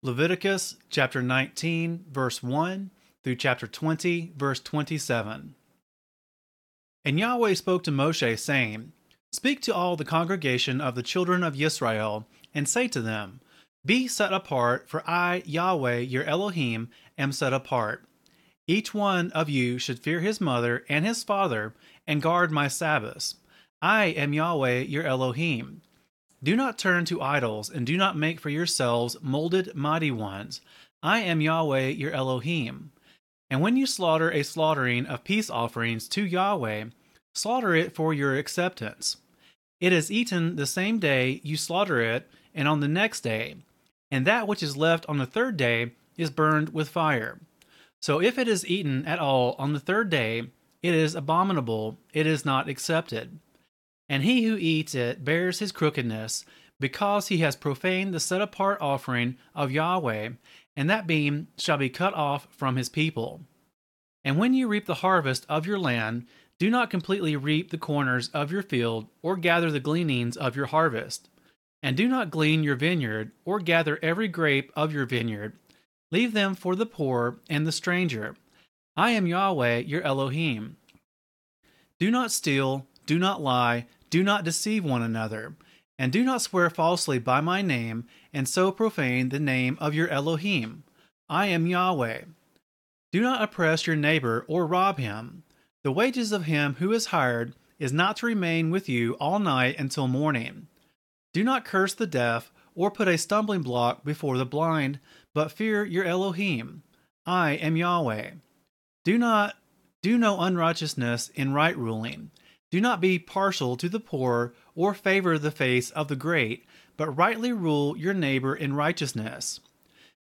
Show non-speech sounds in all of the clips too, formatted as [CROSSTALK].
Leviticus chapter 19, verse 1 through chapter 20, verse 27. And Yahweh spoke to Moshe, saying, Speak to all the congregation of the children of Israel, and say to them, Be set apart, for I, Yahweh, your Elohim, am set apart. Each one of you should fear his mother and his father, and guard my Sabbaths. I am Yahweh, your Elohim. Do not turn to idols, and do not make for yourselves molded mighty ones. I am Yahweh your Elohim. And when you slaughter a slaughtering of peace offerings to Yahweh, slaughter it for your acceptance. It is eaten the same day you slaughter it, and on the next day. And that which is left on the third day is burned with fire. So if it is eaten at all on the third day, it is abominable, it is not accepted. And he who eats it bears his crookedness, because he has profaned the set apart offering of Yahweh, and that beam shall be cut off from his people. And when you reap the harvest of your land, do not completely reap the corners of your field, or gather the gleanings of your harvest. And do not glean your vineyard, or gather every grape of your vineyard. Leave them for the poor and the stranger. I am Yahweh your Elohim. Do not steal, do not lie, do not deceive one another, and do not swear falsely by my name, and so profane the name of your Elohim. I am Yahweh. Do not oppress your neighbor or rob him. The wages of him who is hired is not to remain with you all night until morning. Do not curse the deaf or put a stumbling block before the blind, but fear your Elohim. I am Yahweh. Do not do no unrighteousness in right ruling do not be partial to the poor or favor the face of the great, but rightly rule your neighbor in righteousness.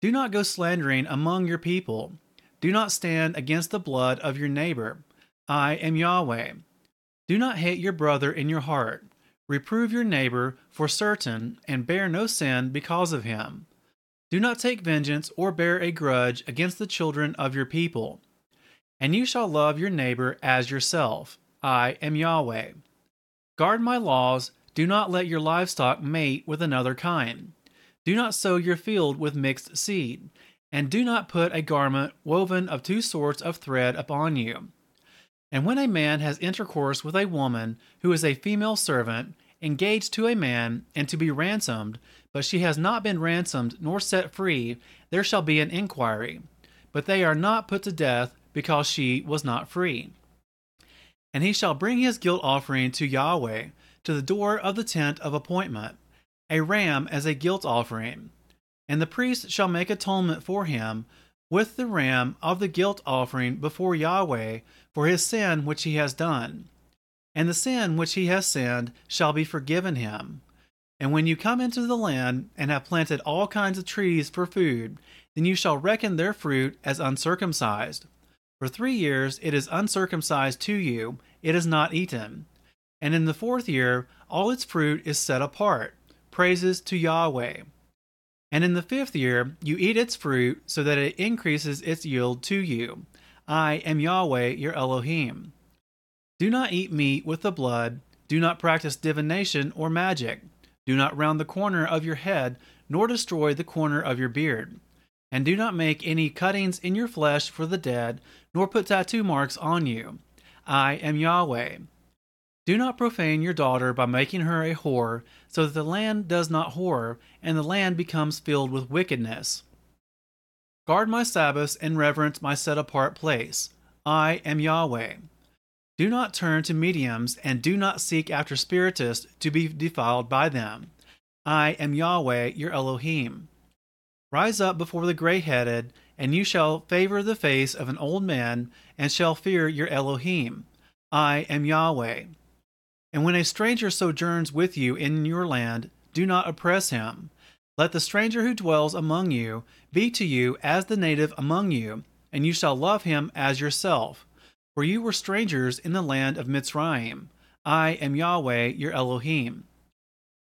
Do not go slandering among your people. Do not stand against the blood of your neighbor. I am Yahweh. Do not hate your brother in your heart. Reprove your neighbor for certain, and bear no sin because of him. Do not take vengeance or bear a grudge against the children of your people. And you shall love your neighbor as yourself. I am Yahweh. Guard my laws. Do not let your livestock mate with another kind. Do not sow your field with mixed seed. And do not put a garment woven of two sorts of thread upon you. And when a man has intercourse with a woman who is a female servant, engaged to a man, and to be ransomed, but she has not been ransomed nor set free, there shall be an inquiry. But they are not put to death because she was not free. And he shall bring his guilt offering to Yahweh to the door of the tent of appointment, a ram as a guilt offering. And the priest shall make atonement for him with the ram of the guilt offering before Yahweh for his sin which he has done. And the sin which he has sinned shall be forgiven him. And when you come into the land and have planted all kinds of trees for food, then you shall reckon their fruit as uncircumcised. For three years it is uncircumcised to you, it is not eaten. And in the fourth year all its fruit is set apart, praises to Yahweh. And in the fifth year you eat its fruit, so that it increases its yield to you. I am Yahweh your Elohim. Do not eat meat with the blood, do not practice divination or magic, do not round the corner of your head, nor destroy the corner of your beard. And do not make any cuttings in your flesh for the dead, nor put tattoo marks on you. I am Yahweh. Do not profane your daughter by making her a whore, so that the land does not whore, and the land becomes filled with wickedness. Guard my Sabbaths and reverence my set apart place. I am Yahweh. Do not turn to mediums, and do not seek after spiritists to be defiled by them. I am Yahweh, your Elohim. Rise up before the gray headed, and you shall favor the face of an old man, and shall fear your Elohim. I am Yahweh. And when a stranger sojourns with you in your land, do not oppress him. Let the stranger who dwells among you be to you as the native among you, and you shall love him as yourself. For you were strangers in the land of Mitzrayim. I am Yahweh your Elohim.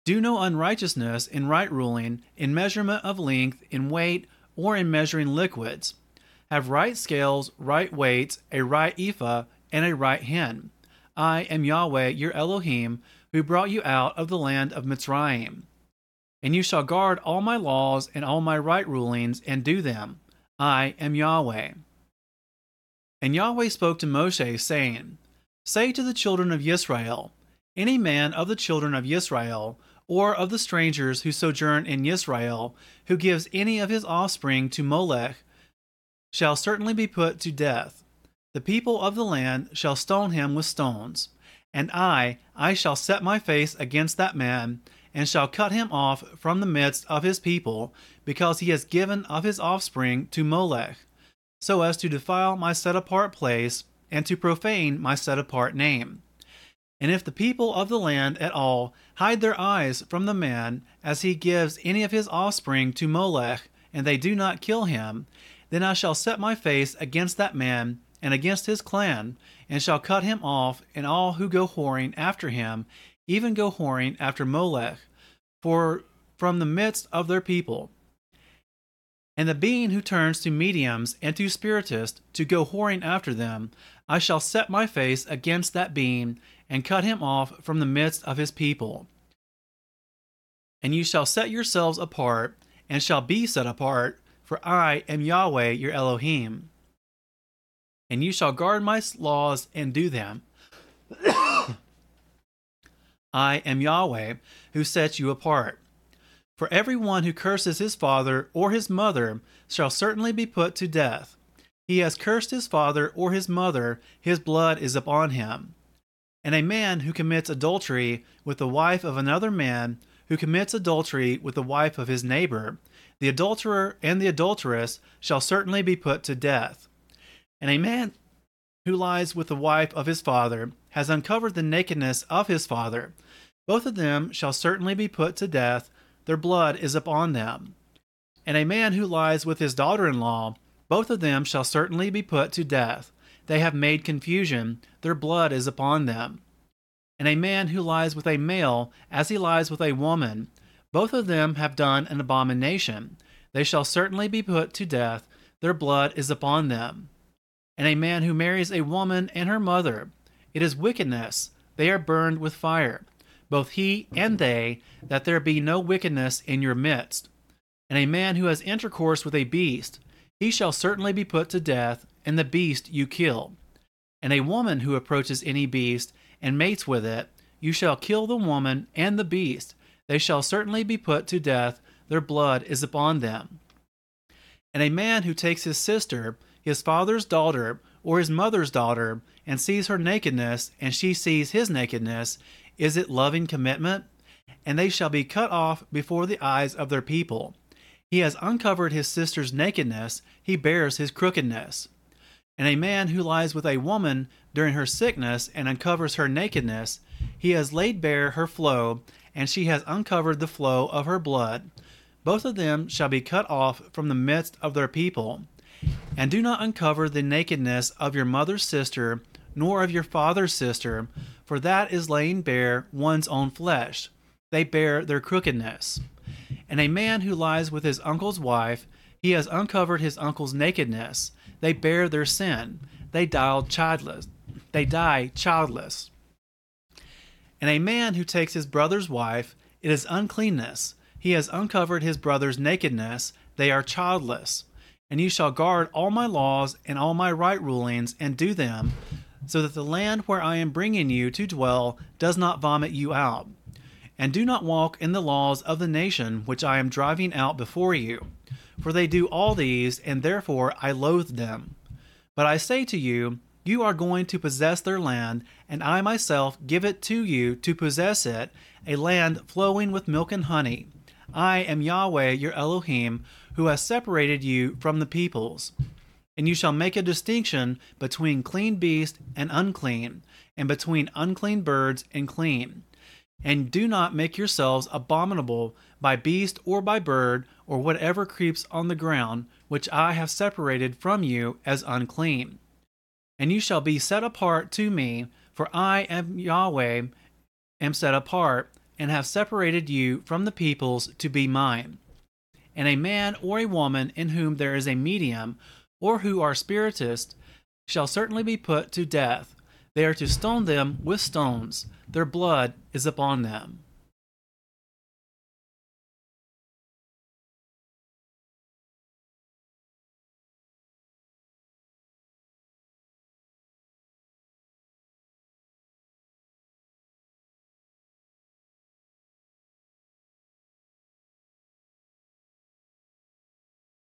Do no unrighteousness in right ruling, in measurement of length, in weight, or in measuring liquids. Have right scales, right weights, a right ephah, and a right hin. I am Yahweh your Elohim, who brought you out of the land of Mitzrayim. And you shall guard all my laws and all my right rulings and do them. I am Yahweh. And Yahweh spoke to Moshe, saying, Say to the children of Israel, Any man of the children of Israel, or of the strangers who sojourn in Israel, who gives any of his offspring to Molech, shall certainly be put to death. The people of the land shall stone him with stones. And I, I shall set my face against that man, and shall cut him off from the midst of his people, because he has given of his offspring to Molech, so as to defile my set apart place, and to profane my set apart name. And if the people of the land at all hide their eyes from the man as he gives any of his offspring to Molech, and they do not kill him, then I shall set my face against that man and against his clan, and shall cut him off, and all who go whoring after him, even go whoring after Molech, for from the midst of their people. And the being who turns to mediums and to spiritists to go whoring after them, I shall set my face against that being, and cut him off from the midst of his people. And you shall set yourselves apart, and shall be set apart, for I am Yahweh your Elohim and you shall guard my laws and do them. [COUGHS] I am Yahweh, who sets you apart. For every one who curses his father or his mother shall certainly be put to death. He has cursed his father or his mother, his blood is upon him. And a man who commits adultery with the wife of another man, who commits adultery with the wife of his neighbor, the adulterer and the adulteress shall certainly be put to death. And a man who lies with the wife of his father has uncovered the nakedness of his father. Both of them shall certainly be put to death, their blood is upon them. And a man who lies with his daughter in law, both of them shall certainly be put to death. They have made confusion, their blood is upon them. And a man who lies with a male as he lies with a woman, both of them have done an abomination. They shall certainly be put to death, their blood is upon them and a man who marries a woman and her mother. It is wickedness. They are burned with fire, both he and they, that there be no wickedness in your midst. And a man who has intercourse with a beast, he shall certainly be put to death, and the beast you kill. And a woman who approaches any beast and mates with it, you shall kill the woman and the beast. They shall certainly be put to death, their blood is upon them. And a man who takes his sister, his father's daughter or his mother's daughter and sees her nakedness and she sees his nakedness, is it loving commitment? And they shall be cut off before the eyes of their people. He has uncovered his sister's nakedness, he bears his crookedness. And a man who lies with a woman during her sickness and uncovers her nakedness, he has laid bare her flow, and she has uncovered the flow of her blood. Both of them shall be cut off from the midst of their people. And do not uncover the nakedness of your mother's sister, nor of your father's sister, for that is laying bare one's own flesh. They bear their crookedness. And a man who lies with his uncle's wife, he has uncovered his uncle's nakedness. They bear their sin. They die childless. They die childless. And a man who takes his brother's wife, it is uncleanness. He has uncovered his brother's nakedness. They are childless and you shall guard all my laws and all my right rulings and do them, so that the land where I am bringing you to dwell does not vomit you out. And do not walk in the laws of the nation which I am driving out before you, for they do all these, and therefore I loathe them. But I say to you, you are going to possess their land, and I myself give it to you to possess it, a land flowing with milk and honey. I am Yahweh your Elohim, who has separated you from the peoples. And you shall make a distinction between clean beast and unclean, and between unclean birds and clean. And do not make yourselves abominable by beast or by bird or whatever creeps on the ground, which I have separated from you as unclean. And you shall be set apart to me, for I am Yahweh, am set apart, and have separated you from the peoples to be mine and a man or a woman in whom there is a medium, or who are spiritists, shall certainly be put to death. They are to stone them with stones, their blood is upon them.